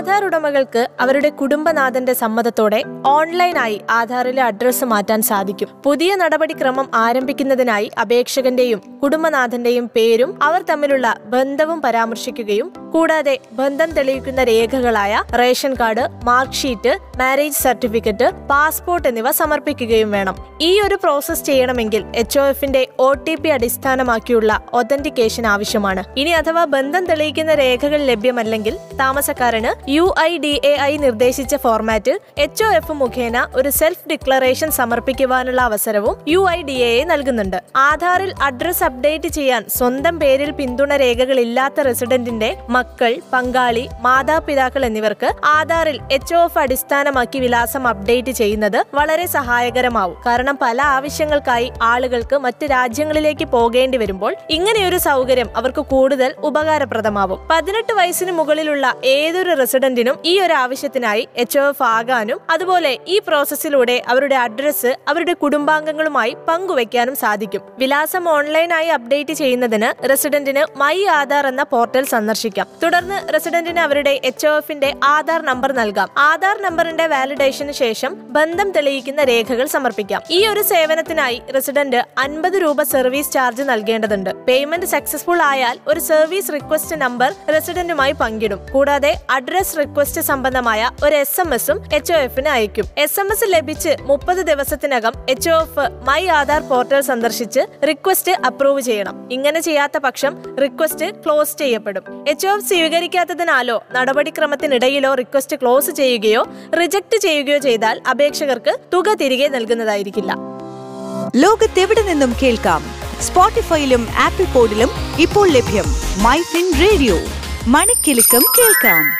ആധാർ ഉടമകൾക്ക് അവരുടെ കുടുംബനാഥന്റെ സമ്മതത്തോടെ ഓൺലൈനായി ആധാറിലെ അഡ്രസ്സ് മാറ്റാൻ സാധിക്കും. പുതിയ നടപടിക്രമം ആരംഭിക്കുന്നതിനായി അപേക്ഷകന്റെയും കുടുംബനാഥന്റെയും പേരും അവർ തമ്മിലുള്ള ബന്ധവും പരാമർശിക്കുകയും കൂടാതെ ബന്ധം തെളിയിക്കുന്ന രേഖകളായ ration card mark sheet marriage certificate passport എന്നിവ സമർപ്പിക്കുകയും വേണം. ഈ ഒരു പ്രോസസ് ചെയ്യണമെങ്കിൽ എച്ച് ഒ എഫിന്റെ ഒ ടി പി അടിസ്ഥാനമാക്കിയുള്ള ഒതന്റിക്കേഷൻ ആവശ്യമാണ്. ഇനി അഥവാ ബന്ധം തെളിയിക്കുന്ന രേഖകൾ ലഭ്യമല്ലെങ്കിൽ താമസക്കാരന് U I D A I നിർദ്ദേശിച്ച ഫോർമാറ്റിൽ എച്ച് ഒ എഫ് മുഖേന ഒരു സെൽഫ് ഡിക്ലറേഷൻ സമർപ്പിക്കുവാനുള്ള അവസരവും യു ഐ ഡി എ നൽകുന്നുണ്ട്. ആധാറിൽ അഡ്രസ് അപ്ഡേറ്റ് ചെയ്യാൻ സ്വന്തം പേരിൽ പിന്തുണ രേഖകളില്ലാത്ത റെസിഡന്റിന്റെ മക്കൾ പങ്കാളി മാതാപിതാക്കൾ എന്നിവർക്ക് ആധാറിൽ എച്ച് ഒ എഫ് അടിസ്ഥാനമാക്കി വിലാസം അപ്ഡേറ്റ് ചെയ്യുന്നത് വളരെ സഹായകരമാവും. കാരണം പല ആവശ്യങ്ങൾക്കായി ആളുകൾക്ക് മറ്റ് രാജ്യങ്ങളിലേക്ക് പോകേണ്ടി വരുമ്പോൾ ഇങ്ങനെയൊരു സൗകര്യം അവർക്ക് കൂടുതൽ ഉപകാരപ്രദമാവും. പതിനെട്ട് വയസ്സിന് മുകളിലുള്ള ഏതൊരു റെസിഡന്റിനും ഈ ഒരു ആവശ്യത്തിനായി എച്ച് എഫ് ആകാനും അതുപോലെ ഈ പ്രോസസ്സിലൂടെ അവരുടെ അഡ്രസ്സ് അവരുടെ കുടുംബാംഗങ്ങളുമായി പങ്കുവയ്ക്കാനും സാധിക്കും. വിലാസം ഓൺലൈനായി അപ്ഡേറ്റ് ചെയ്യുന്നതിന് റെസിഡന്റിന് മൈ ആധാർ എന്ന പോർട്ടൽ സന്ദർശിക്കാം. തുടർന്ന് റെസിഡന്റിന് അവരുടെ എച്ച് എഫിന്റെ ആധാർ നമ്പർ നൽകാം. ആധാർ നമ്പറിന്റെ വാലിഡേഷന് ശേഷം ബന്ധം തെളിയിക്കുന്ന രേഖകൾ സമർപ്പിക്കാം. ഈ ഒരു സേവനത്തിനായി റെസിഡന്റ് അൻപത് രൂപ സർവീസ് ചാർജ് നൽകേണ്ടതുണ്ട്. പേയ്മെന്റ് സക്സസ്ഫുൾ ആയാൽ ഒരു സർവീസ് റിക്വസ്റ്റ് നമ്പർ റെസിഡന്റുമായി പങ്കിടും. കൂടാതെ അഡ്രസ് റിക്വസ്റ്റ് സംബന്ധമായ ഒരു എസ് എം എസും എച്ച് ഒ എഫിന് അയക്കും. എസ് എം എസ് ലഭിച്ച് മുപ്പത് ദിവസത്തിനകം H O F my Aadhaar portal സന്ദർശിച്ച് റിക്വസ്റ്റ് അപ്രൂവ് ചെയ്യണം. ഇങ്ങനെ ചെയ്യാത്ത പക്ഷം റിക്വസ്റ്റ് ക്ലോസ് ചെയ്യപ്പെടും. എച്ച് ഒ എഫ് സ്വീകരിക്കാത്തതിനാലോ നടപടിക്രമത്തിനിടയിലോ റിക്വസ്റ്റ് ക്ലോസ് ചെയ്യുകയോ റിജക്ട് ചെയ്യുകയോ ചെയ്താൽ അപേക്ഷകർക്ക് തുക തിരികെ നൽകുന്നതായിരിക്കില്ല. ലോകത്തെവിടെ നിന്നും കേൾക്കാം? സ്പോട്ടിഫൈയിലും ആപ്പിൾ പോഡിലും ഇപ്പോൾ ലഭ്യം. മൈ ഫിൻ റേഡിയോ മണിക്കെലക്കം കേൾക്കാം.